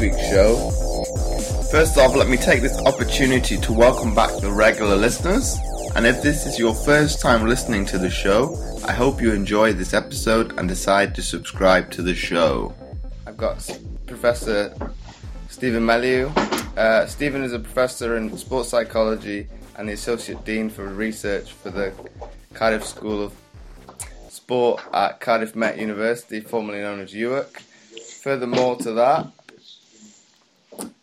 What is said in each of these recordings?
week's show, first off, let me take this opportunity to welcome back the regular listeners. And if this is your first time listening to the show, I hope you enjoy this episode and decide to subscribe to the show. I've got Professor Stephen Mellalieu. Uh, Stephen is a professor in sports psychology and the Associate Dean for Research for the Cardiff School of Sport at Cardiff Met University, formerly known as UWIC. Furthermore to that,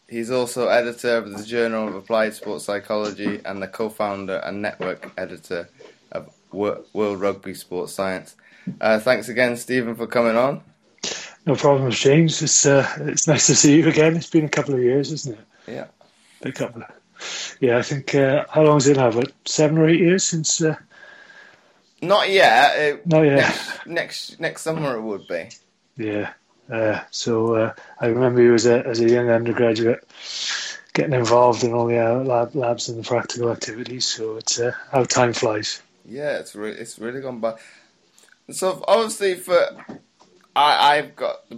he's also editor of the Journal of Applied Sports Psychology and the co-founder and network editor of World Rugby Sports Science. Uh, thanks again, Stephen, for coming on. No problem, James. It's uh, it's nice to see you again. It's been a couple of years, isn't it? Yeah, a couple. Of, yeah, I think uh, how long has it now? About seven or eight years since. Uh, Not yet. It, Not yet. Next, next, next summer it would be. Yeah. Uh, so uh, I remember you as a as a young undergraduate getting involved in all the lab, labs and the practical activities. So it's uh, how time flies. Yeah, it's really it's really gone by. So obviously for I I've got the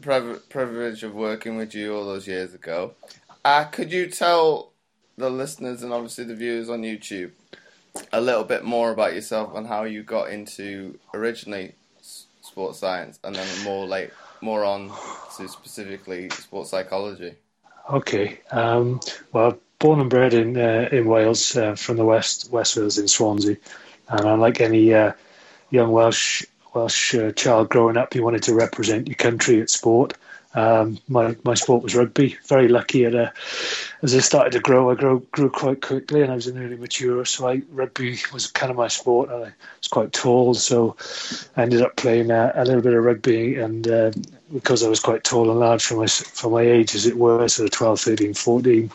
privilege of working with you all those years ago. Uh, could you tell the listeners and obviously the viewers on YouTube a little bit more about yourself and how you got into originally sports science and then more like more on to specifically sports psychology. Okay. Um, well, born and bred in uh, in Wales, uh, from the west West Wales in Swansea, and unlike any uh, young Welsh Welsh uh, child growing up, you wanted to represent your country at sport. Um, my my sport was rugby. Very lucky at a, as I started to grow, I grew grew quite quickly, and I was an early mature. So I, rugby was kind of my sport. I was quite tall, so I ended up playing a, a little bit of rugby. And uh, because I was quite tall and large for my for my age, as it were, sort of 12, 13, 14,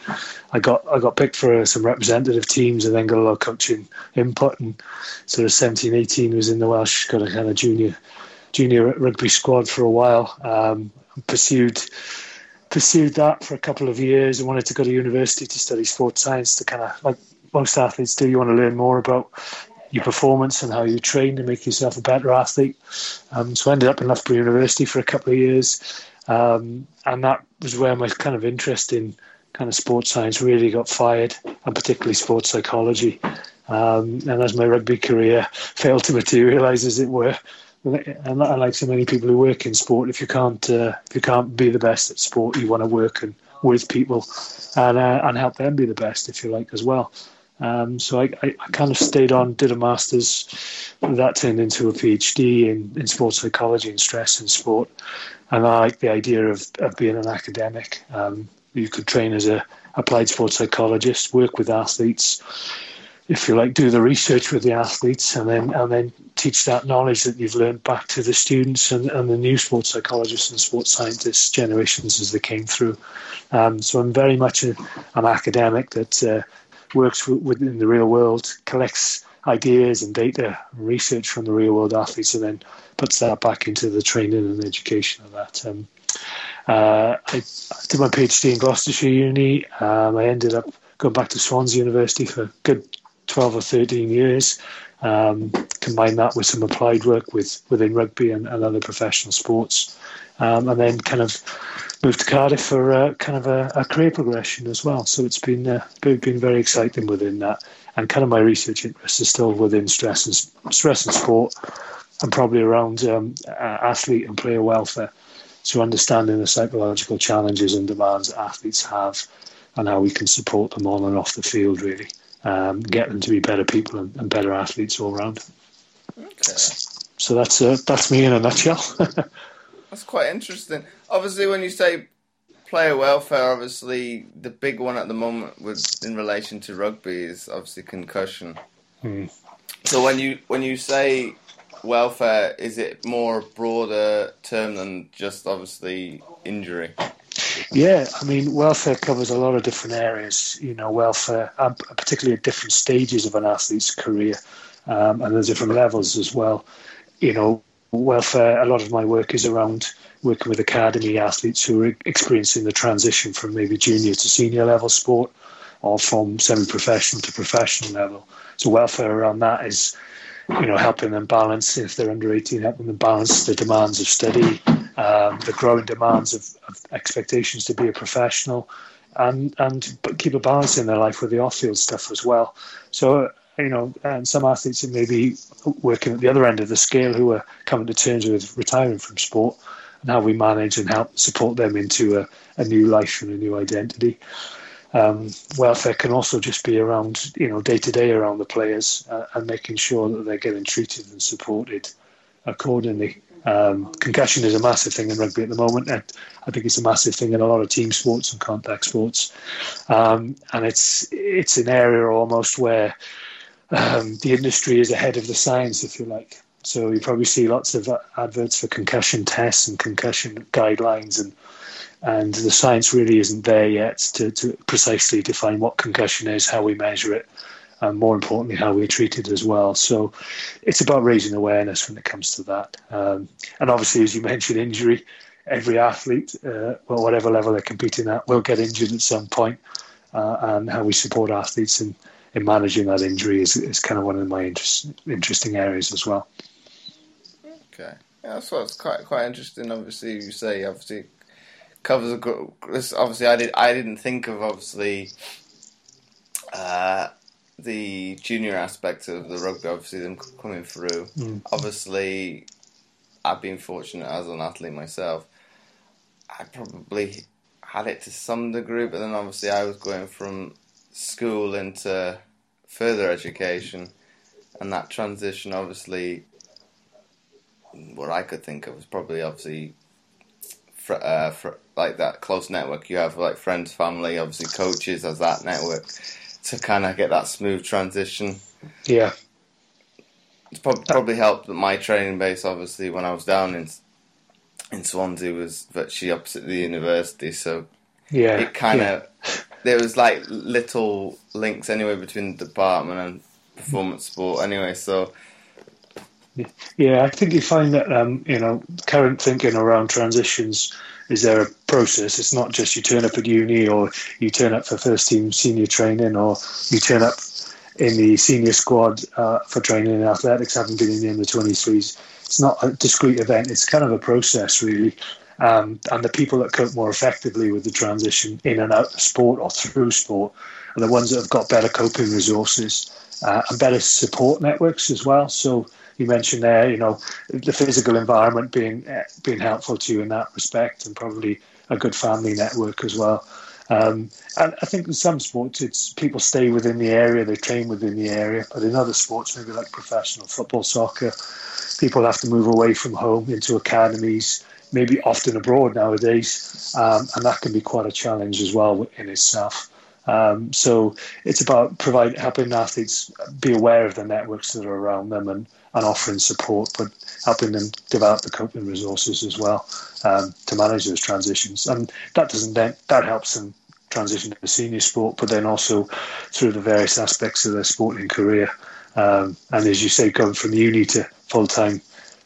I got I got picked for some representative teams, and then got a lot of coaching input. And sort of 17, 18 was in the Welsh got a kind of junior junior rugby squad for a while. Um, pursued pursued that for a couple of years and wanted to go to university to study sports science to kind of like most athletes do you want to learn more about your performance and how you train to make yourself a better athlete. Um, so I ended up in Loughborough University for a couple of years. Um, and that was where my kind of interest in kind of sports science really got fired and particularly sports psychology. Um, and as my rugby career failed to materialize as it were and like so many people who work in sport, if you can't uh, if you can't be the best at sport, you want to work and with people and uh, and help them be the best, if you like, as well. Um, so I, I, I, kind of stayed on, did a master's, that turned into a PhD in, in sports psychology and stress in sport, and I like the idea of, of being an academic. Um, you could train as a applied sports psychologist, work with athletes, if you like, do the research with the athletes and then and then teach that knowledge that you've learned back to the students and, and the new sports psychologists and sports scientists generations as they came through. Um, so I'm very much a, an academic that uh, works within the real world, collects ideas and data and research from the real world athletes, and then puts that back into the training and education of that. Um, uh, I, I, did my PhD in Gloucestershire Uni. Um, I ended up going back to Swansea University for good 12 or 13 years. Um, combine that with some applied work with within rugby and, and other professional sports, um, and then kind of moved to Cardiff for uh, kind of a, a, career progression as well. So it's been uh, been very exciting within that, and kind of my research interest is still within stress and stress and sport, and probably around um, athlete and player welfare. So understanding the psychological challenges and demands that athletes have, and how we can support them on and off the field, really um, get them to be better people and, and better athletes all around. Okay. So that's uh, that's me in a nutshell. that's quite interesting. Obviously, when you say player welfare, obviously the big one at the moment with in relation to rugby is obviously concussion. Hmm. So when you when you say welfare, is it more broader term than just obviously injury? Yeah, I mean, welfare covers a lot of different areas. You know, welfare, um, particularly at different stages of an athlete's career, um, and there's different levels as well. You know, welfare. A lot of my work is around working with academy athletes who are experiencing the transition from maybe junior to senior level sport, or from semi-professional to professional level. So welfare around that is you know, helping them balance if they're under 18, helping them balance the demands of study, um, the growing demands of, of, expectations to be a professional, and and keep a balance in their life with the off-field stuff as well. So you know, and some athletes that may be working at the other end of the scale who are coming to terms with retiring from sport and how we manage and help support them into a, a new life and a new identity. Um, welfare can also just be around, you know, day to day around the players uh, and making sure that they're getting treated and supported accordingly. Um, concussion is a massive thing in rugby at the moment, and I think it's a massive thing in a lot of team sports and contact sports. Um, and it's it's an area almost where um, the industry is ahead of the science, if you like. So you probably see lots of adverts for concussion tests and concussion guidelines, and and the science really isn't there yet to, to precisely define what concussion is, how we measure it, and more importantly, how we treat it as well. So it's about raising awareness when it comes to that. Um, and obviously, as you mentioned, injury. Every athlete, uh, well, whatever level they're competing at, will get injured at some point, uh, and how we support athletes and in managing that injury is, is kind of one of my interest, interesting areas as well. Okay, yeah, that's what's quite quite interesting. Obviously, you say obviously covers a good. Obviously, I did I didn't think of obviously uh, the junior aspect of the rugby. Obviously, them coming through. Mm. Obviously, I've been fortunate as an athlete myself. I probably had it to some degree, but then obviously I was going from school into further education, and that transition, obviously, what I could think of was probably obviously, for, uh, for like that close network you have, like friends, family, obviously coaches as that network to kind of get that smooth transition. Yeah. It's probably helped that my training base, obviously, when I was down in in Swansea, was virtually opposite the university, so yeah, it kind of yeah there was like little links anyway between the department and performance sport anyway. So yeah, I think you find that um, you know current thinking around transitions is there a process. It's not just you turn up at uni or you turn up for first team senior training or you turn up in the senior squad uh, for training in athletics, having been in the under 23s. It's not a discrete event. It's kind of a process, really. Um, and the people that cope more effectively with the transition in and out of sport or through sport are the ones that have got better coping resources uh, and better support networks as well. So you mentioned there, you know, the physical environment being uh, being helpful to you in that respect, and probably a good family network as well. Um, and I think in some sports, it's people stay within the area, they train within the area. But in other sports, maybe like professional football, soccer, people have to move away from home into academies maybe often abroad nowadays, um, and that can be quite a challenge as well in itself. Um, so it's about providing helping athletes be aware of the networks that are around them and, and offering support, but helping them develop the coping resources as well um, to manage those transitions. And that doesn't that helps them transition to the senior sport, but then also through the various aspects of their sporting career. Um, and as you say, going from uni to full time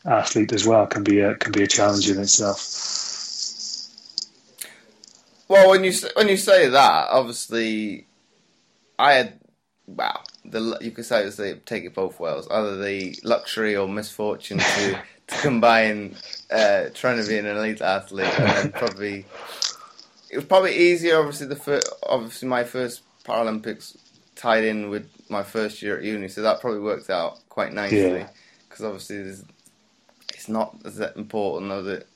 athlete as well can be a can be a challenge in itself. Well, when you when you say that, obviously, I had wow. The you could say they take it both ways, either the luxury or misfortune to, to combine uh, trying to be an elite athlete and then probably it was probably easier. Obviously, the first, obviously my first Paralympics tied in with my first year at uni, so that probably worked out quite nicely because yeah. obviously there's not as important as it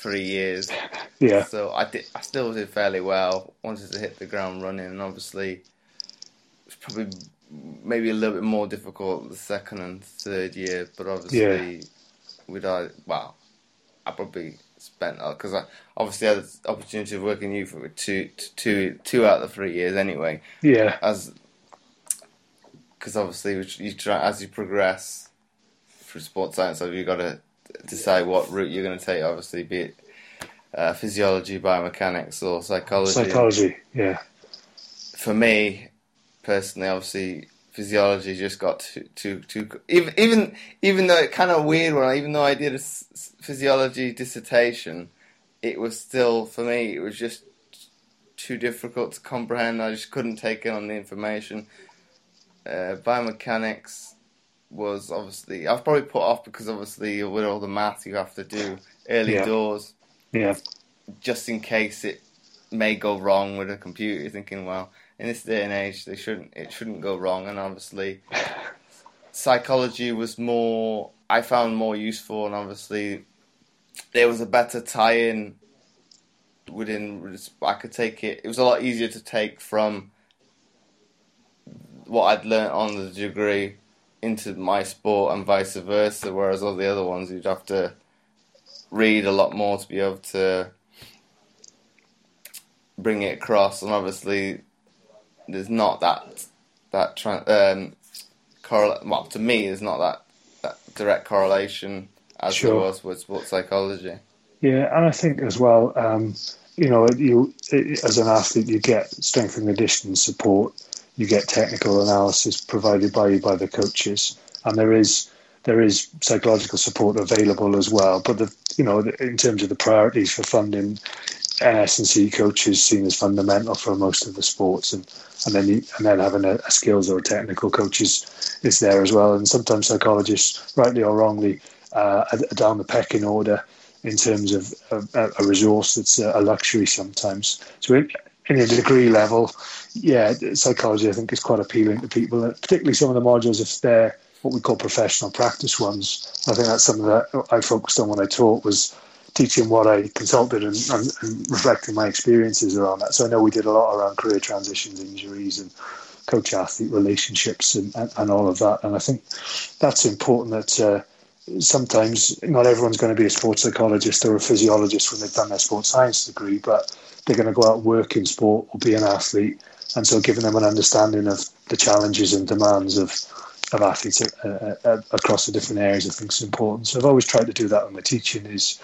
three years. Yeah. So I did. I still did fairly well. Wanted to hit the ground running, and obviously, it's probably maybe a little bit more difficult the second and third year. But obviously, yeah. with I well, I probably spent because I obviously had the opportunity of working you for two, two, two out of the three years anyway. Yeah. As because obviously you try as you progress through sports science, so you got to decide what route you're going to take. Obviously, be it uh, physiology, biomechanics, or psychology. Psychology, yeah. For me, personally, obviously, physiology just got too too too. Even even even though it kind of weird one, even though I did a physiology dissertation, it was still for me. It was just too difficult to comprehend. I just couldn't take in on the information. Uh, biomechanics was obviously I've probably put off because obviously with all the math you have to do early Yeah. doors, Yeah, just in case it may go wrong with a computer. You're thinking, well, in this day and age, they shouldn't it shouldn't go wrong. And obviously, psychology was more I found more useful, and obviously there was a better tie-in within. I could take it. It was a lot easier to take from what I'd learnt on the degree into my sport and vice versa. Whereas all the other ones, you'd have to read a lot more to be able to bring it across. And obviously, there's not that that tra- um, Well, to me, there's not that, that direct correlation as there was with sports psychology. yeah, and I think as well, um, you know, you as an athlete, you get strength and conditioning support, you get technical analysis provided by you by the coaches, and there is there is psychological support available as well. But the you know, in terms of the priorities for funding, S and C coaches seen as fundamental for most of the sports, and and then you, and then having a, a skills or a technical coach is, is there as well. And sometimes psychologists, rightly or wrongly, uh, are down the pecking order in terms of a, a resource that's a luxury sometimes. So in a degree level, yeah, psychology I think is quite appealing to people, particularly some of the modules if they're what we call professional practice ones. I think that's something that I focused on when I taught was teaching what I consulted and, and, and reflecting my experiences around that. So I know we did a lot around career transitions, injuries, and coach athlete relationships and, and, and all of that. And I think that's important that uh, sometimes not everyone's going to be a sports psychologist or a physiologist when they've done their sports science degree, but they're going to go out work in sport or be an athlete. And so giving them an understanding of the challenges and demands of of athletes uh, uh, across the different areas, I think is important. So I've always tried to do that with my teaching is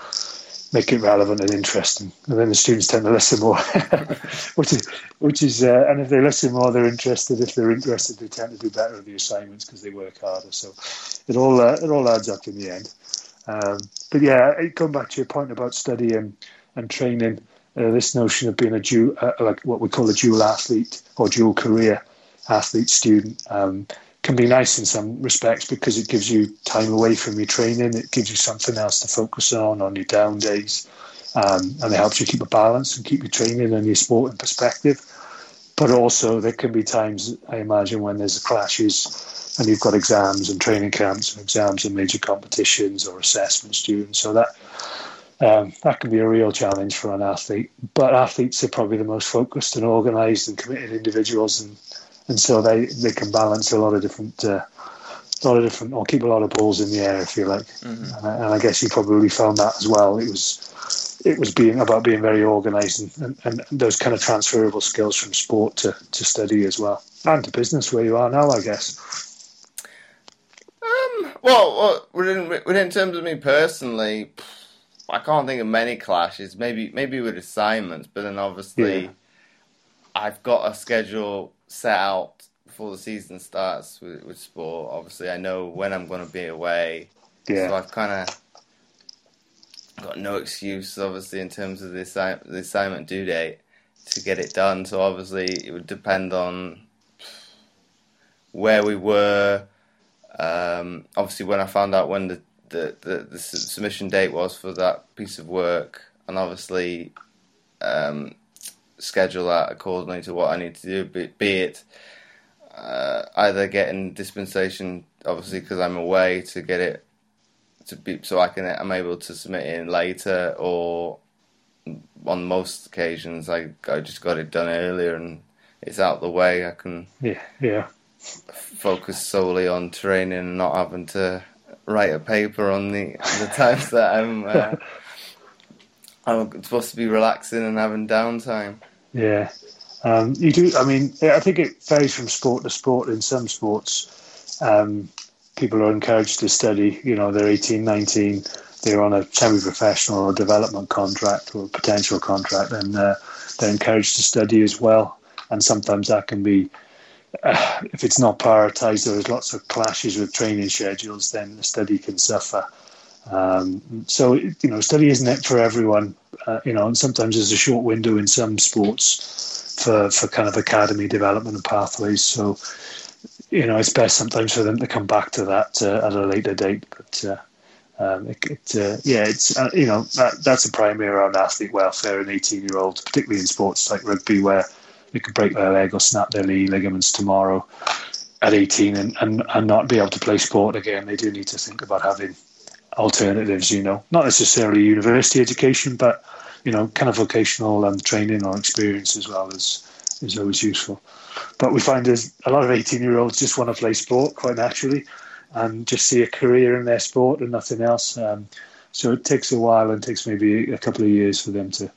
make it relevant and interesting, and then the students tend to listen more, which is which is uh, and if they listen more, they're interested. If they're interested, they tend to do better at the assignments because they work harder. So it all uh, it all adds up in the end. Um, but yeah, going back to your point about study and and training, uh, this notion of being a dual, uh, like what we call a dual athlete or dual career athlete student. Um, can be nice in some respects because it gives you time away from your training. It gives you something else to focus on on your down days, um, and it helps you keep a balance and keep your training and your sport in perspective. But also, there can be times, I imagine, when there's clashes and you've got exams and training camps and exams and major competitions or assessments due, so that um, that can be a real challenge for an athlete. But athletes are probably the most focused and organised and committed individuals, and and so they, they can balance a lot of different, uh, a lot of different, or keep a lot of balls in the air, if you like. Mm-hmm. And, I, and I guess you probably found that as well. It was, it was being about being very organised and, and, and those kind of transferable skills from sport to, to study as well, and to business where you are now, I guess. Um, well, well, within within terms of me personally, I can't think of many clashes. Maybe maybe with assignments, but then obviously, Yeah. I've got a schedule set out before the season starts with, with sport. Obviously, I know when I'm going to be away, so I've kind of got no excuse, obviously, in terms of the, assi- the assignment due date to get it done. So obviously, it would depend on where we were. Um, obviously, when I found out when the, the, the, the submission date was for that piece of work, and obviously um, schedule that accordingly to what I need to do, be, be it uh, either getting dispensation, obviously, because I'm away to get it to be so I can I'm able to submit it in later, or on most occasions I I just got it done earlier and it's out the way. I can yeah, yeah, focus solely on training and not having to write a paper on the the times that I'm uh, I'm supposed to be relaxing and having downtime. yeah. Um, you do. I mean, I think it varies from sport to sport. In some sports, um, people are encouraged to study. You know, they're 18, 19, they're on a semi-professional or development contract or potential contract, and uh, they're encouraged to study as well. And sometimes that can be, uh, if it's not prioritised, there's lots of clashes with training schedules. Then the study can suffer. Um, so you know, study isn't it for everyone. Uh, you know, and sometimes there's a short window in some sports for for kind of academy development and pathways. So you know, it's best sometimes for them to come back to that uh, at a later date. But uh, um, it, it uh, yeah, it's uh, you know that, that's a primary around athlete welfare in eighteen year olds, particularly in sports like rugby, where they could break their leg or snap their knee ligaments tomorrow at 18 and, and, and not be able to play sport again. They do need to think about having alternatives, you know, not necessarily university education, but, you know, kind of vocational and training or experience as well is, is always useful. But we find there's a lot of 18 year olds just want to play sport quite naturally and just see a career in their sport and nothing else. Um, so it takes a while and takes maybe a couple of years for them to,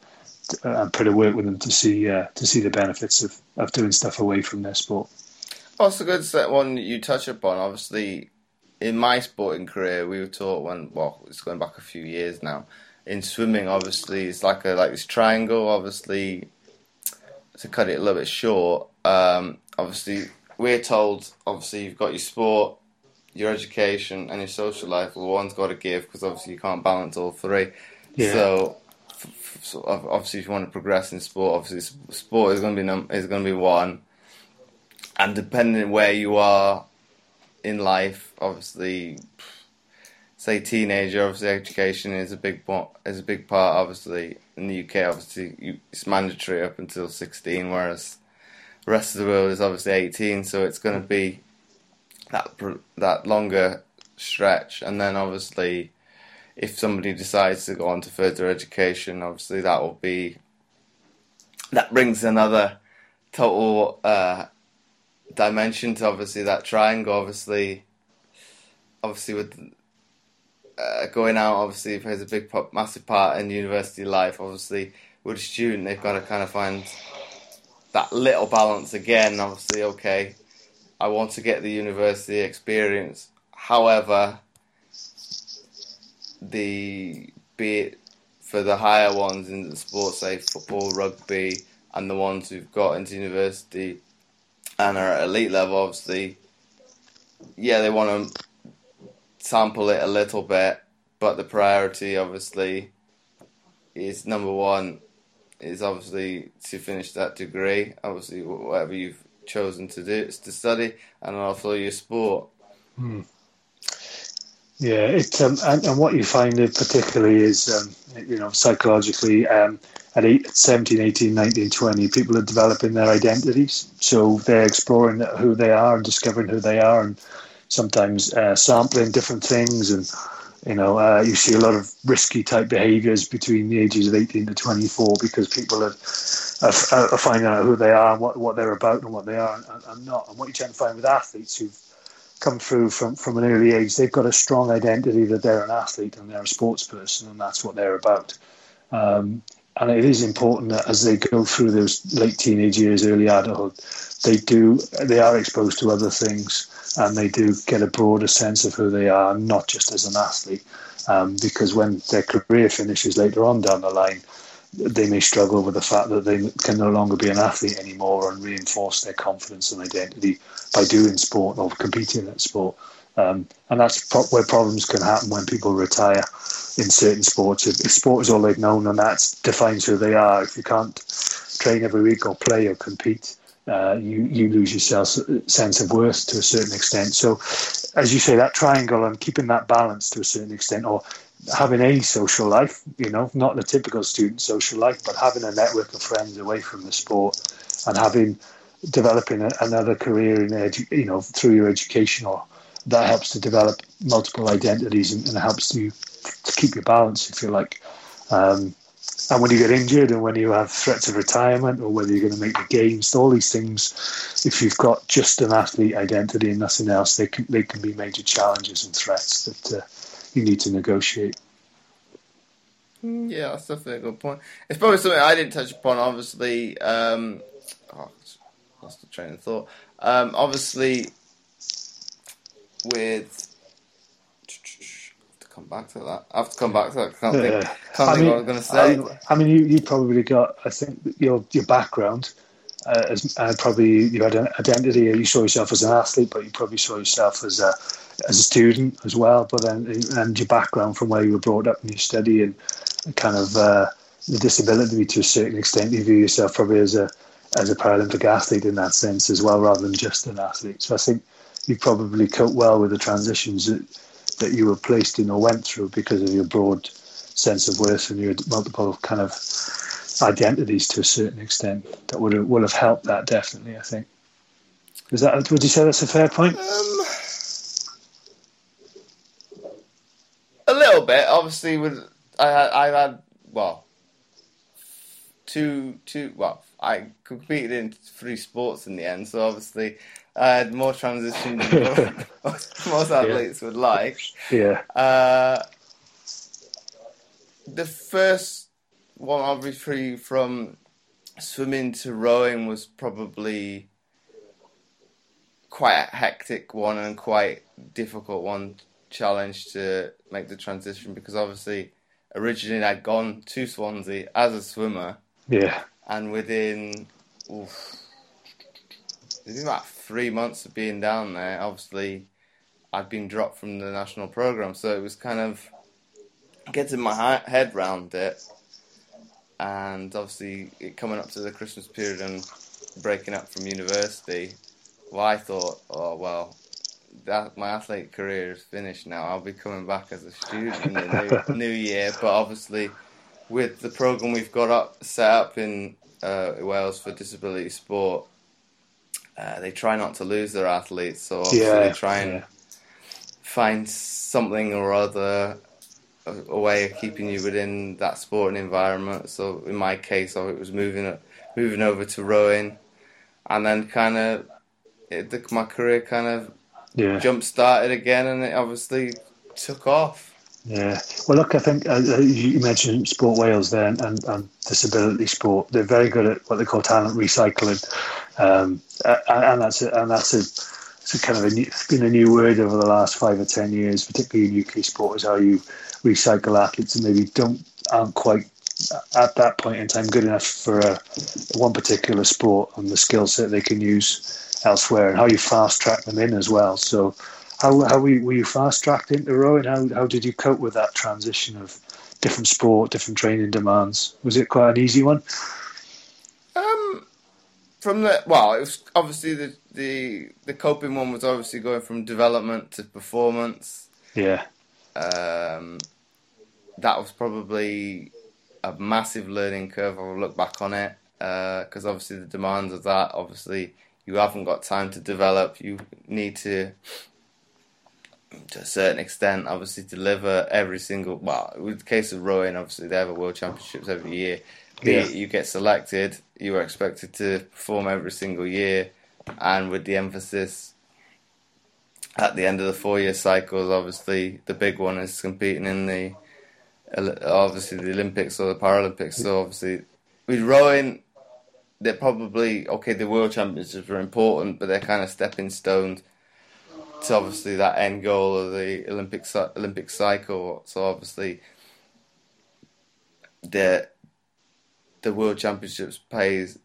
to uh, put a work with them to see uh, to see the benefits of, of doing stuff away from their sport. Also, good that one you touch upon. Obviously, in my sporting career, we were taught when well, it's going back a few years now. In swimming, obviously, it's like a like this triangle. Obviously, to cut it a little bit short, um, obviously, we're told obviously you've got your sport, your education, and your social life. Well, one's got to give because obviously you can't balance all three. Yeah. So, so, obviously, if you want to progress in sport, obviously, sport is going to be num- is going to be one and depending where you are in life, obviously, say teenager, obviously education is a big is a big part. Obviously, in the UK, obviously it's mandatory up until sixteen, whereas the rest of the world is obviously eighteen. So it's going to be that that longer stretch, and then obviously, if somebody decides to go on to further education, obviously that will be that brings another total. Uh, dimension to obviously that triangle. Obviously, obviously with uh, going out, obviously plays a big, massive part in university life. Obviously, with a student, they've got to kind of find that little balance again. Obviously, okay, I want to get the university experience. However, the be it for the higher ones in the sports, say football, rugby, and the ones who've got into university and are at elite level, obviously, yeah, they want to sample it a little bit, but the priority, obviously, is number one is obviously to finish that degree, obviously whatever you've chosen to do is to study, and also your sport. Hmm. Yeah, it um, and, and, what you find particularly is um, you know psychologically um, at eight, 17, 18, 19, 20, people are developing their identities. So they're exploring who they are and discovering who they are, and sometimes uh, sampling different things. And you know, uh, you see a lot of risky type behaviours between the ages of 18 to 24 because people are, are, are, finding out who they are what, what they're about and what they are and, and not. And what you tend to find with athletes who've come through from, from an early age, they've got a strong identity that they're an athlete and they're a sports person and that's what they're about. Um, and it is important that as they go through those late teenage years, early adulthood, they do they are exposed to other things and they do get a broader sense of who they are, not just as an athlete. Um, because when their career finishes later on down the line, they may struggle with the fact that they can no longer be an athlete anymore and reinforce their confidence and identity by doing sport or competing at sport. Um, and that's pro- where problems can happen when people retire in certain sports. If, if sport is all they've known and that defines who they are, if you can't train every week or play or compete, uh, you you lose your sense of worth to a certain extent. So, as you say, that triangle and keeping that balance to a certain extent, or having a social life, you know, not the typical student social life, but having a network of friends away from the sport and having developing a, another career in edu- you know through your education or that helps to develop multiple identities and, and helps you to keep your balance if you like um, and when you get injured and when you have threats of retirement or whether you're going to make the games all these things if you've got just an athlete identity and nothing else they can they can be major challenges and threats that uh, you need to negotiate. Mm, yeah, that's definitely a good point. It's probably something I didn't touch upon. Obviously, um, oh, lost the train of thought. Um, obviously, with to come back to that. I have to come back to that. Can't think, can't I think mean, what I was going to say. Um, I mean, you, you probably got. I think your your background. Uh, as, uh, probably you had an identity. You saw yourself as an athlete, but you probably saw yourself as a as a student as well, but then and your background from where you were brought up and your study and kind of uh, the disability to a certain extent, you view yourself probably as a as a Paralympic athlete in that sense as well, rather than just an athlete. So I think you probably cope well with the transitions that that you were placed in or went through because of your broad sense of worth and your multiple kind of identities to a certain extent. That would have, would have helped that definitely. I think. Is that would you say that's a fair point? Um, a little bit, obviously. With I, I've had well, two two well, I competed in three sports in the end, so obviously I had more transition than most, most athletes yeah. would like. Yeah. Uh, the first one, obviously, from swimming to rowing was probably quite a hectic one and quite difficult one challenge to make the transition because obviously originally I'd gone to Swansea as a swimmer. Yeah. And within oof, within about three months of being down there, obviously I'd been dropped from the national program, so it was kind of getting my head round it, and obviously it coming up to the Christmas period and breaking up from university. Well, I thought, oh well, that my athletic career is finished now. I'll be coming back as a student in the new, new year, but obviously with the program we've got up set up in uh, Wales for disability sport, uh, they try not to lose their athletes, so yeah, they try and yeah. find something or other, a, a, way of keeping you within that sporting environment. So in my case, it was moving moving over to rowing, and then kind of my career kind of yeah. jump started again, and it obviously took off. Yeah. Well, look, I think uh, uh, you mentioned Sport Wales there and, and, and, disability sport. They're very good at what they call talent recycling, um, and, and, that's a, and that's a, it's a kind of a new, been a new word over the last five or ten years, particularly in UK sport, is how you recycle athletes and maybe don't aren't quite at that point in time good enough for a, one particular sport and the skill set they can use elsewhere, and how you fast track them in as well. So how how were you, were you fast tracked into rowing? How how did you cope with that transition of different sport, different training demands? Was it quite an easy one? Um, from the well, it was obviously the the the coping one was obviously going from development to performance. Yeah. Um, that was probably a massive learning curve. I'll look back on it because uh, obviously the demands of that. Obviously, you haven't got time to develop. You need to to a certain extent, obviously deliver every single. Well, with the case of rowing, obviously they have a world championships every year. Yeah. You get selected, you are expected to perform every single year, and with the emphasis at the end of the four-year cycles, obviously the big one is competing in the obviously the Olympics or the Paralympics. So obviously with rowing, they're probably okay. The world championships are important, but they're kind of stepping stones to obviously that end goal of the Olympic Olympic cycle. So obviously, the the World Championships plays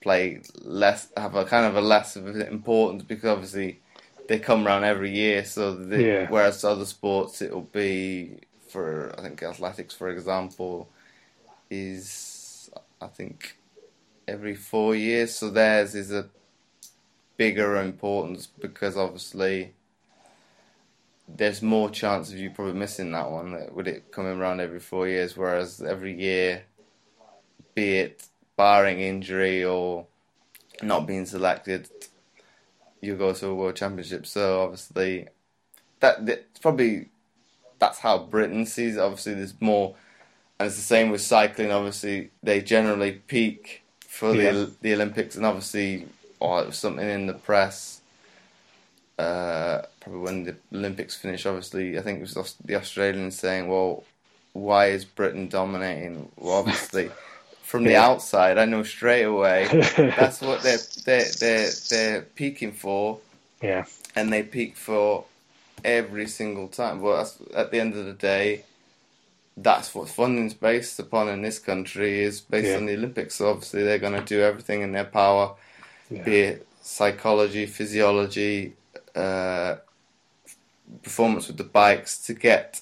play less have a kind of a less of importance because obviously they come around every year. So the, yeah. whereas other sports it'll be for I think athletics for example is I think every four years. So theirs is a bigger importance because obviously there's more chance of you probably missing that one with it coming around every four years, whereas every year, be it barring injury or not being selected, you go to a world championship. So obviously, that that's probably that's how Britain sees it. Obviously, there's more, and it's the same with cycling. Obviously, they generally peak for yeah. the the Olympics, and obviously oh, it was something in the press. Uh, probably when the Olympics finished, obviously, I think it was the Australians saying, "Well, why is Britain dominating?" Well, obviously, from the outside, I know straight away that's what they're they're they're they're peaking for. Yeah, and they peak for every single time. But at the end of the day, that's what funding's based upon in this country is based yeah. on the Olympics. So obviously, they're going to do everything in their power yeah. be it psychology, physiology, uh, performance with the bikes to get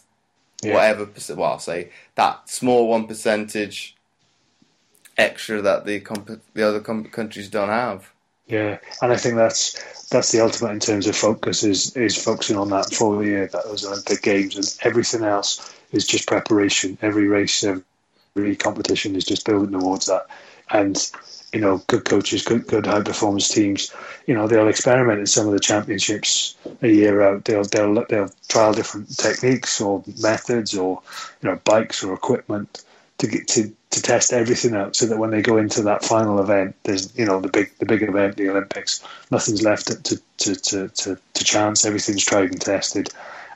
yeah. whatever. Well, I'll say that small one percentage extra that the comp- the other com- countries don't have. Yeah, and I think that's that's the ultimate in terms of focus is is focusing on that full year, that those Olympic Games, and everything else is just preparation. Every race, every competition is just building towards that. And you know, good coaches, good good high performance teams, you know, they'll experiment in some of the championships a year out. They'll they'll they'll trial different techniques or methods or you know bikes or equipment to get to, to test everything out so that when they go into that final event there's you know the big the big event the olympics nothing's left to to, to, to, to chance everything's tried and tested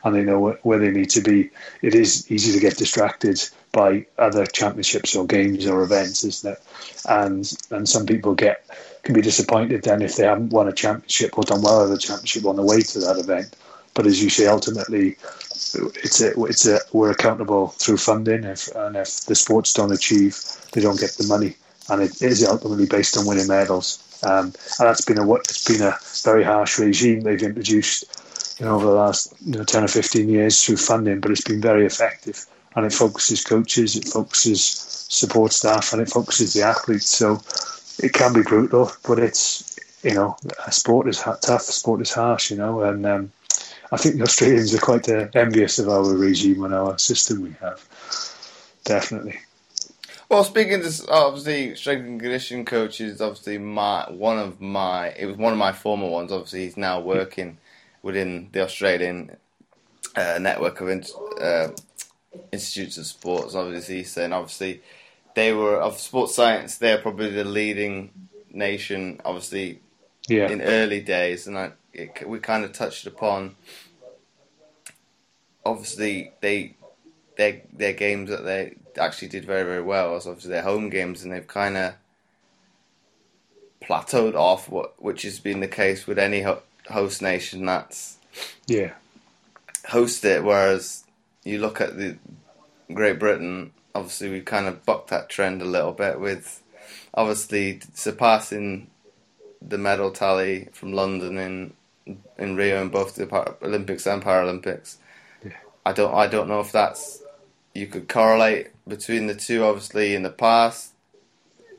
and they know where they need to be it is easy to get distracted by other championships or games or events isn't it and and some people get can be disappointed then if they haven't won a championship or done well at a championship on the way to that event but as you say ultimately it's a, it's a, we're accountable through funding. If and if the sports don't achieve, they don't get the money, and it is ultimately based on winning medals. Um, and that's been a it's been a very harsh regime they've introduced, you know, over the last you know ten or fifteen years through funding, but it's been very effective, and it focuses coaches, it focuses support staff, and it focuses the athletes. So it can be brutal, but it's you know, sport is tough, sport is harsh, you know, and um, I think the Australians are quite uh, envious of our regime and our system we have. Definitely. Well, speaking to obviously strength and conditioning coaches, obviously my one of my it was one of my former ones. Obviously, he's now working within the Australian uh, network of uh, institutes of sports. Obviously, saying obviously they were of sports science. They're probably the leading nation. Obviously, yeah. in early days, and I, it, we kind of touched upon. Obviously, they their their games that they actually did very very well was obviously their home games, and they've kind of plateaued off, what which has been the case with any ho- host nation that's yeah host it. Whereas you look at the Great Britain, obviously we kind of bucked that trend a little bit with obviously surpassing the medal tally from London in in Rio in both the Olympics and Paralympics. Yeah. I don't I don't know if that's you could correlate between the two. Obviously, in the past,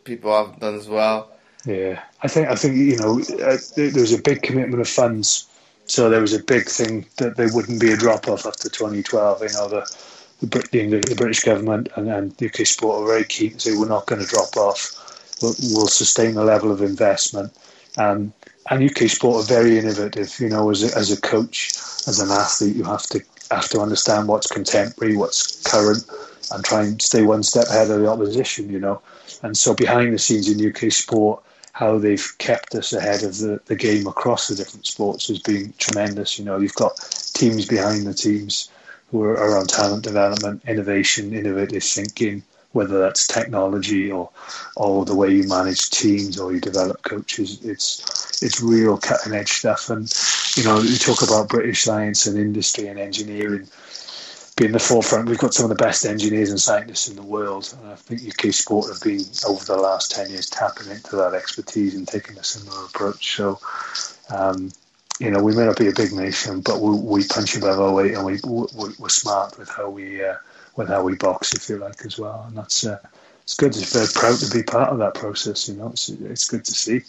people have done as well. Yeah, I think I think you know uh, there was a big commitment of funds, so there was a big thing that there wouldn't be a drop off after 2012. You know the the, the, the British government and, and UK Sport are very keen to say we're not going to drop off. We'll, we'll sustain the level of investment. Um, and UK Sport are very innovative. You know, as a, as a coach, as an athlete, you have to have to understand what's contemporary, what's current, and try and stay one step ahead of the opposition. You know, and so behind the scenes in UK Sport, how they've kept us ahead of the, the game across the different sports has been tremendous. You know, you've got teams behind the teams who are around talent development, innovation, innovative thinking, whether that's technology or or the way you manage teams or you develop coaches. It's it's real cutting edge stuff. And you know, you talk about British science and industry and engineering being the forefront. We've got some of the best engineers and scientists in the world, and I think UK Sport have been over the last ten years tapping into that expertise and taking a similar approach. So. Um, you know, we may not be a big nation, but we, we punch above our weight, and we, we we're smart with how we uh, with how we box, if you like, as well. And that's uh, it's good. It's very proud to be part of that process. You know, it's it's good to see.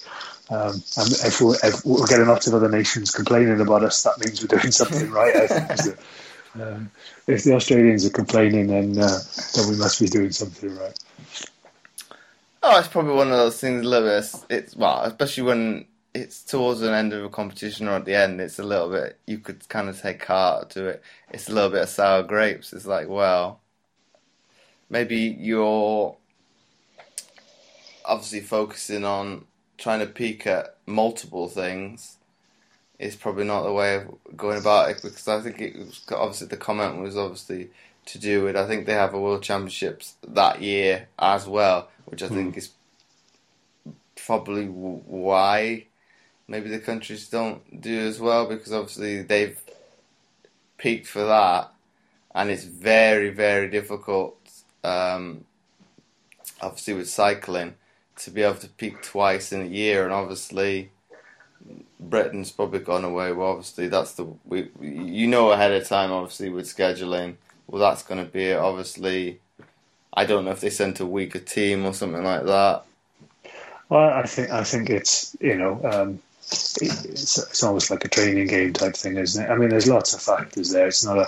Um, and if we're, if we're, getting lots of other nations complaining about us, that means we're doing something right. I think. Um, if the Australians are complaining, then uh, then we must be doing something right. Oh, it's probably one of those things. A little bit. It's well, especially when it's towards an end of a competition or at the end, it's a little bit. You could kind of take heart to it. It's a little bit of sour grapes. It's like, well, maybe you're obviously focusing on trying to peak at multiple things. Is probably not the way of going about it because I think it was obviously the comment was obviously to do with I think they have a World Championships that year as well, which I mm. think is probably why maybe the countries don't do as well because obviously they've peaked for that, and it's very very difficult. Um, obviously, with cycling, to be able to peak twice in a year, and obviously. Britain's probably gone away. Well, obviously that's the we you know ahead of time. Obviously with scheduling, well that's going to be it. Obviously, I don't know if they sent a weaker team or something like that. Well, I think I think it's you know um, it's, it's almost like a training game type thing, isn't it? I mean, there's lots of factors there. It's not a,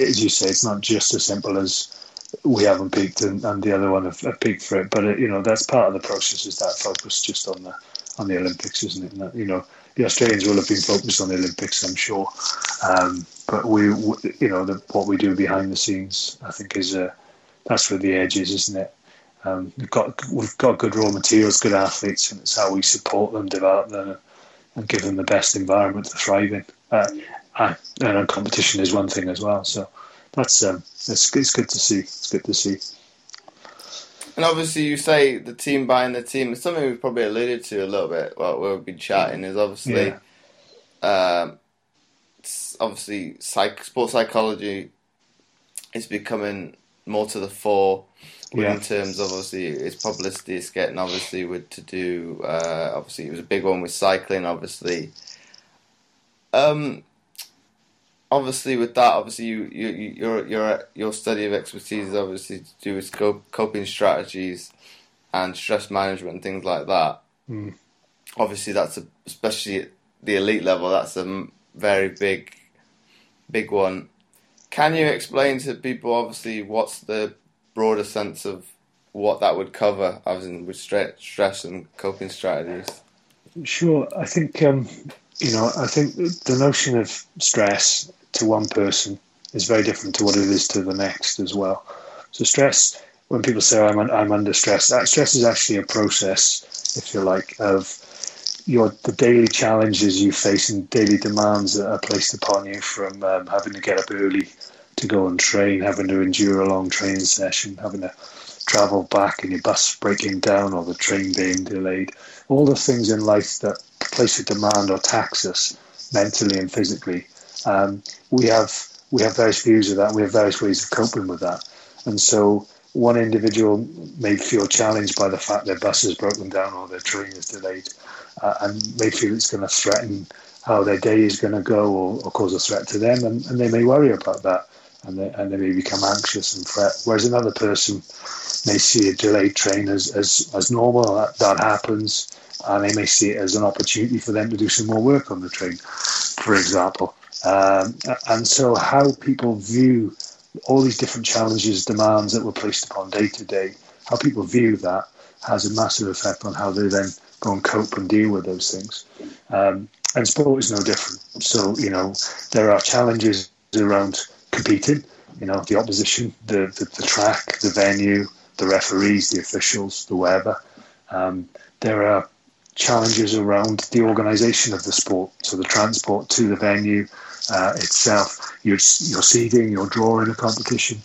as you say, it's not just as simple as we haven't peaked and, and the other one have, have peaked for it. But it, you know, that's part of the process. Is that focus just on the on the Olympics, isn't it? And that, you know, the Australians will have been focused on the Olympics, I'm sure. Um, but we, you know, the, what we do behind the scenes, I think, is uh, that's where the edge is, isn't it? Um, we've got we've got good raw materials, good athletes, and it's how we support them, develop them, and give them the best environment to thrive in. Uh, and competition is one thing as well. So that's um, it's, it's good to see. It's good to see. And obviously, you say the team buying the team. It's something we've probably alluded to a little bit while we've been chatting. Is obviously, yeah. um, obviously, psych, sports psychology is becoming more to the fore. Yeah. In terms of obviously its publicity, it's getting obviously with to do. Uh, obviously, it was a big one with cycling. Obviously, um, obviously with that, obviously you, you your your your study of expertise is obviously to do with coping strategies and stress management and things like that. Mm. Obviously, that's a, especially at the elite level. That's a very big, big one. Can you explain to people, obviously, what's the broader sense of what that would cover, as in with stress and coping strategies? Sure, I think um, you know. I think the notion of stress to one person is very different to what it is to the next as well. So stress, when people say I'm I'm under stress, that stress is actually a process, if you like, of your the daily challenges you face and daily demands that are placed upon you from um, having to get up early to go and train, having to endure a long training session, having to travel back and your bus breaking down or the train being delayed. All the things in life that place a demand or tax us mentally and physically um, we have we have various views of that. We have various ways of coping with that, and so one individual may feel challenged by the fact their bus has broken down or their train is delayed, uh, and may feel it's going to threaten how their day is going to go or, or cause a threat to them, and, and, they may worry about that, and they, and they may become anxious and fret. Whereas another person may see a delayed train as, as, as normal, that, that happens, and they may see it as an opportunity for them to do some more work on the train, for example. Um, and so, how people view all these different challenges, demands that were placed upon day to day, how people view that has a massive effect on how they then go and cope and deal with those things. Um, and sport is no different. So, you know, there are challenges around competing, you know, the opposition, the, the, the track, the venue, the referees, the officials, the whatever. Um, there are challenges around the organisation of the sport, so the transport to the venue, uh, itself, your, your seeding, your drawing a competition.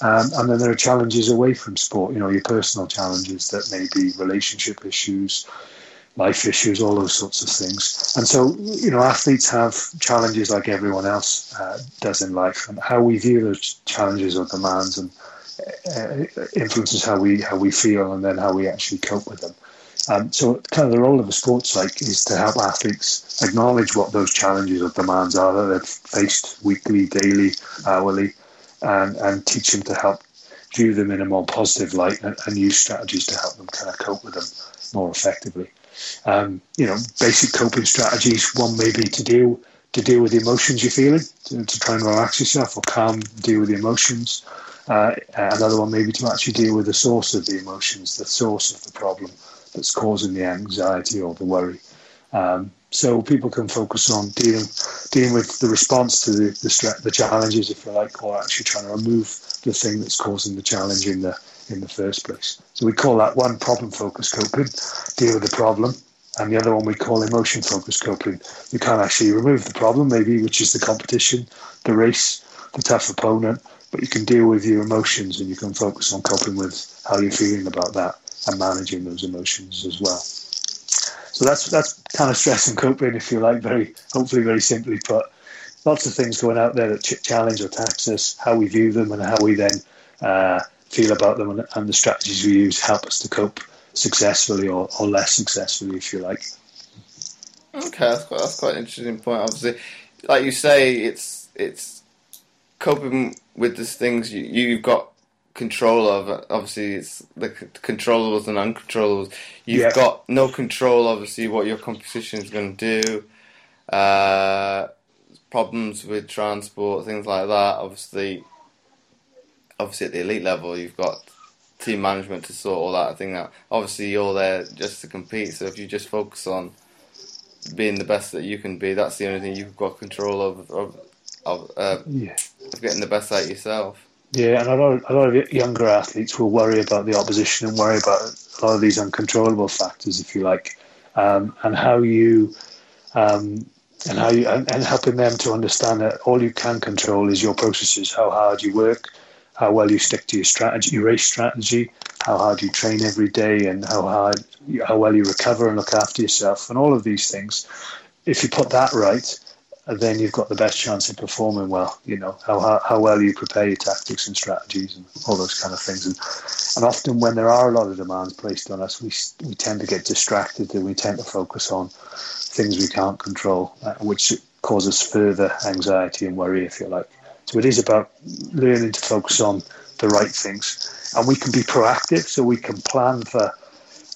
Um, and then there are challenges away from sport, you know, your personal challenges that may be relationship issues, life issues, all those sorts of things. And so, you know, athletes have challenges like everyone else uh, does in life, and how we view those challenges or demands and uh, influences how we how we feel, and then how we actually cope with them. Um, so, kind of the role of a sports psych is to help athletes acknowledge what those challenges or demands are that they've faced weekly, daily, hourly, and, and teach them to help view them in a more positive light and, and use strategies to help them kind of cope with them more effectively. Um, you know, basic coping strategies. One may be to deal to deal with the emotions you're feeling, to, to try and relax yourself or calm, deal with the emotions. Uh, another one may be to actually deal with the source of the emotions, the source of the problem that's causing the anxiety or the worry. Um, so people can focus on dealing dealing with the response to the the, stre- the challenges, if you like, or actually trying to remove the thing that's causing the challenge in the in the first place. So we call that one problem focused coping, deal with the problem, and the other one we call emotion focused coping. You can't actually remove the problem, maybe, which is the competition, the race, the tough opponent, but you can deal with your emotions and you can focus on coping with how you're feeling about that and managing those emotions as well. So that's that's kind of stress and coping, if you like, very hopefully very simply put. Lots of things going out there that ch- challenge or tax us, how we view them, and how we then uh, feel about them, and, and, the strategies we use help us to cope successfully or, or less successfully, if you like. Okay, that's quite, that's quite an interesting point. Obviously, like you say, it's it's coping with these things. You, you've got control of. Obviously, it's the controllables and uncontrollables. You've Yeah. got no control, obviously, what your competition is going to do. Uh, problems with transport, things like that. Obviously, obviously at the elite level, you've got team management to sort all that thing out. Obviously, you're there just to compete. So if you just focus on being the best that you can be, that's the only thing you've got control of of of, uh, Yeah. of getting the best out of yourself. Yeah, and a lot, of, a lot of younger athletes will worry about the opposition and worry about a lot of these uncontrollable factors, if you like, um, and how you um, and how you and, and helping them to understand that all you can control is your processes, how hard you work, how well you stick to your strategy, your race strategy, how hard you train every day, and how hard how well you recover and look after yourself, and all of these things. If you put that right, then you've got the best chance of performing well. You know how, how well you prepare your tactics and strategies and all those kind of things. And and often when there are a lot of demands placed on us, we we tend to get distracted and we tend to focus on things we can't control, uh, which causes further anxiety and worry, if you like. So it is about learning to focus on the right things, and we can be proactive, so we can plan for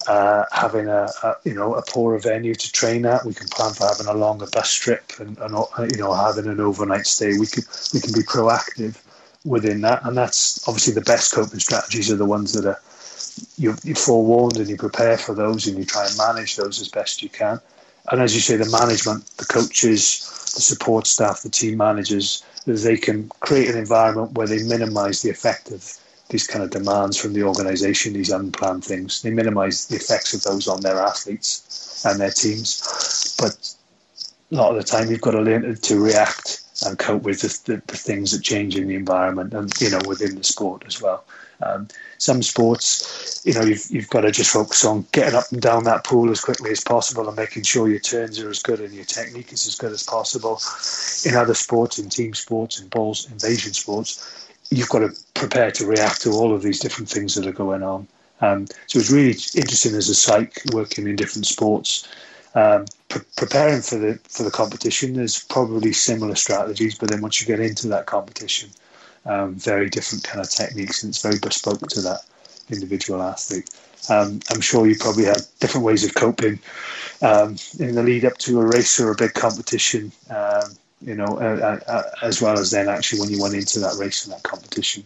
uh, having a, a you know a poorer venue to train at. We can plan for having a longer bus trip and, and uh, you know having an overnight stay. We can we can be proactive within that, and that's obviously the best coping strategies are the ones that are you you forewarned and you prepare for those and you try and manage those as best you can. And as you say, the management, the coaches, the support staff, the team managers, they can create an environment where they minimise the effect of these kind of demands from the organisation, these unplanned things. They minimise the effects of those on their athletes and their teams. But a lot of the time, you've got to learn to react and cope with the, the, the things that change in the environment and you know within the sport as well. Um, some sports, you know, you've, you've got to just focus on getting up and down that pool as quickly as possible and making sure your turns are as good and your technique is as good as possible. In other sports, in team sports, in balls, invasion sports, you've got to prepare to react to all of these different things that are going on. Um, so it's really interesting as a psych working in different sports. Um, pre- preparing for the for the competition, there's probably similar strategies, but then once you get into that competition, um, very different kind of techniques, and it's very bespoke to that individual athlete. Um, I'm sure you probably have different ways of coping um, in the lead up to a race or a big competition. Um, you know, uh, uh, as well as then actually when you went into that race and that competition,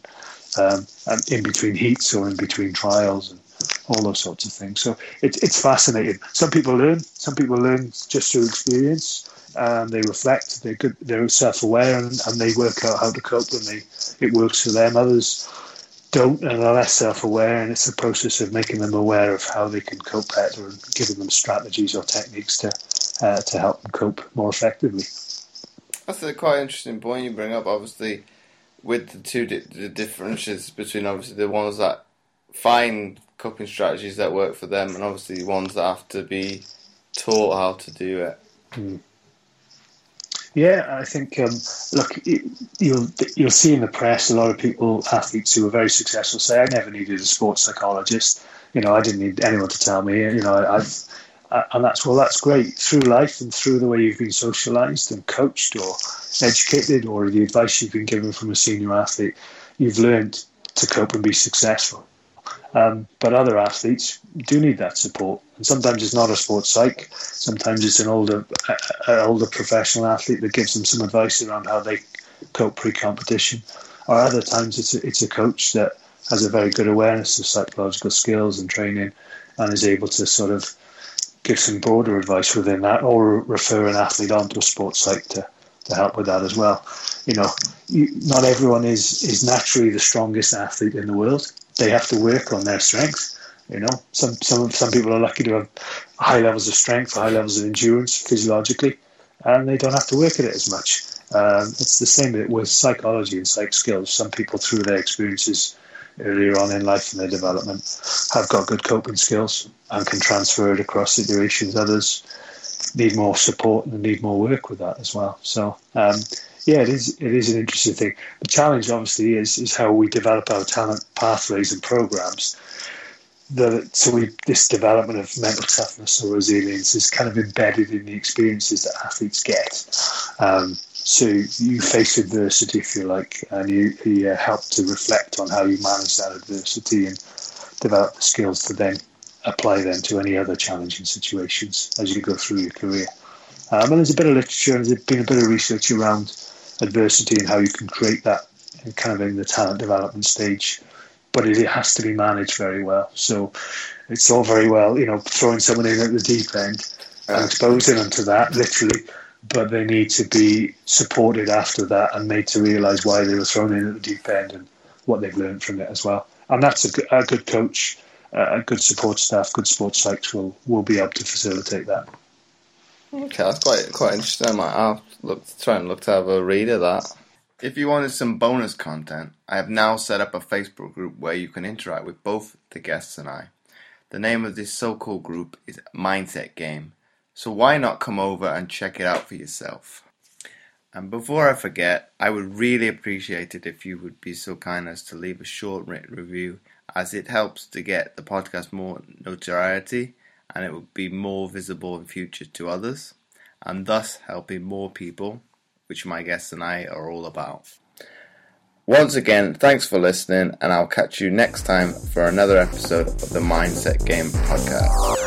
um, and in between heats or in between trials and all those sorts of things. So it, it's fascinating. Some people learn. Some people learn just through experience. Um, they reflect. They're good. They're self-aware and, and they work out how to cope and they it works for them. Others don't and are less self-aware, and it's a process of making them aware of how they can cope better and giving them strategies or techniques to uh, to help them cope more effectively. That's a quite interesting point you bring up. Obviously, with the two di- the differences between obviously the ones that find coping strategies that work for them, and obviously the ones that have to be taught how to do it. Yeah, I think um, look, you'll you'll see in the press a lot of people, athletes who are very successful, say, "I never needed a sports psychologist. You know, I didn't need anyone to tell me. You know, I've." Uh, And that's well, that's great through life and through the way you've been socialised and coached or educated, or the advice you've been given from a senior athlete. You've learned to cope and be successful. Um, but other athletes do need that support, and sometimes it's not a sports psych. Sometimes it's an older, older professional athlete that gives them some advice around how they cope pre-competition. Or other times it's a, it's a coach that has a very good awareness of psychological skills and training, and is able to sort of give some broader advice within that, or refer an athlete onto a sports psych to, to help with that as well. You know, you, not everyone is is naturally the strongest athlete in the world. They have to work on their strengths. You know, some some some people are lucky to have high levels of strength, high levels of endurance physiologically, and they don't have to work at it as much. Um, it's the same with psychology and psych skills. Some people, through their experiences earlier on in life and their development, have got good coping skills and can transfer it across situations. Others need more support and need more work with that as well. So, um, yeah, it is it is an interesting thing. The challenge, obviously, is is how we develop our talent pathways and programs. The, so we, this development of mental toughness or resilience is kind of embedded in the experiences that athletes get. Um, So you face adversity, if you like, and you, you uh, help to reflect on how you manage that adversity and develop the skills to then apply them to any other challenging situations as you go through your career. Um, and there's a bit of literature and there's been a bit of research around adversity and how you can create that in kind of in the talent development stage. But it, it has to be managed very well. So it's all very well, you know, throwing someone in at the deep end and exposing them to that, literally. But they need to be supported after that and made to realise why they were thrown in at the deep end and what they've learned from it as well. And that's a good, a good coach, uh, a good support staff, good sports psychs will, will be able to facilitate that. Okay, that's quite quite interesting. I might I'll look try and look to have a read of that. If you wanted some bonus content, I have now set up a Facebook group where you can interact with both the guests and I. The name of this so-called group is Mindset Game, so why not come over and check it out for yourself? And before I forget, I would really appreciate it if you would be so kind as to leave a short review, as it helps to get the podcast more notoriety and it will be more visible in future to others, and thus helping more people, which my guests and I are all about. Once again, thanks for listening, and I'll catch you next time for another episode of the Mindset Game Podcast.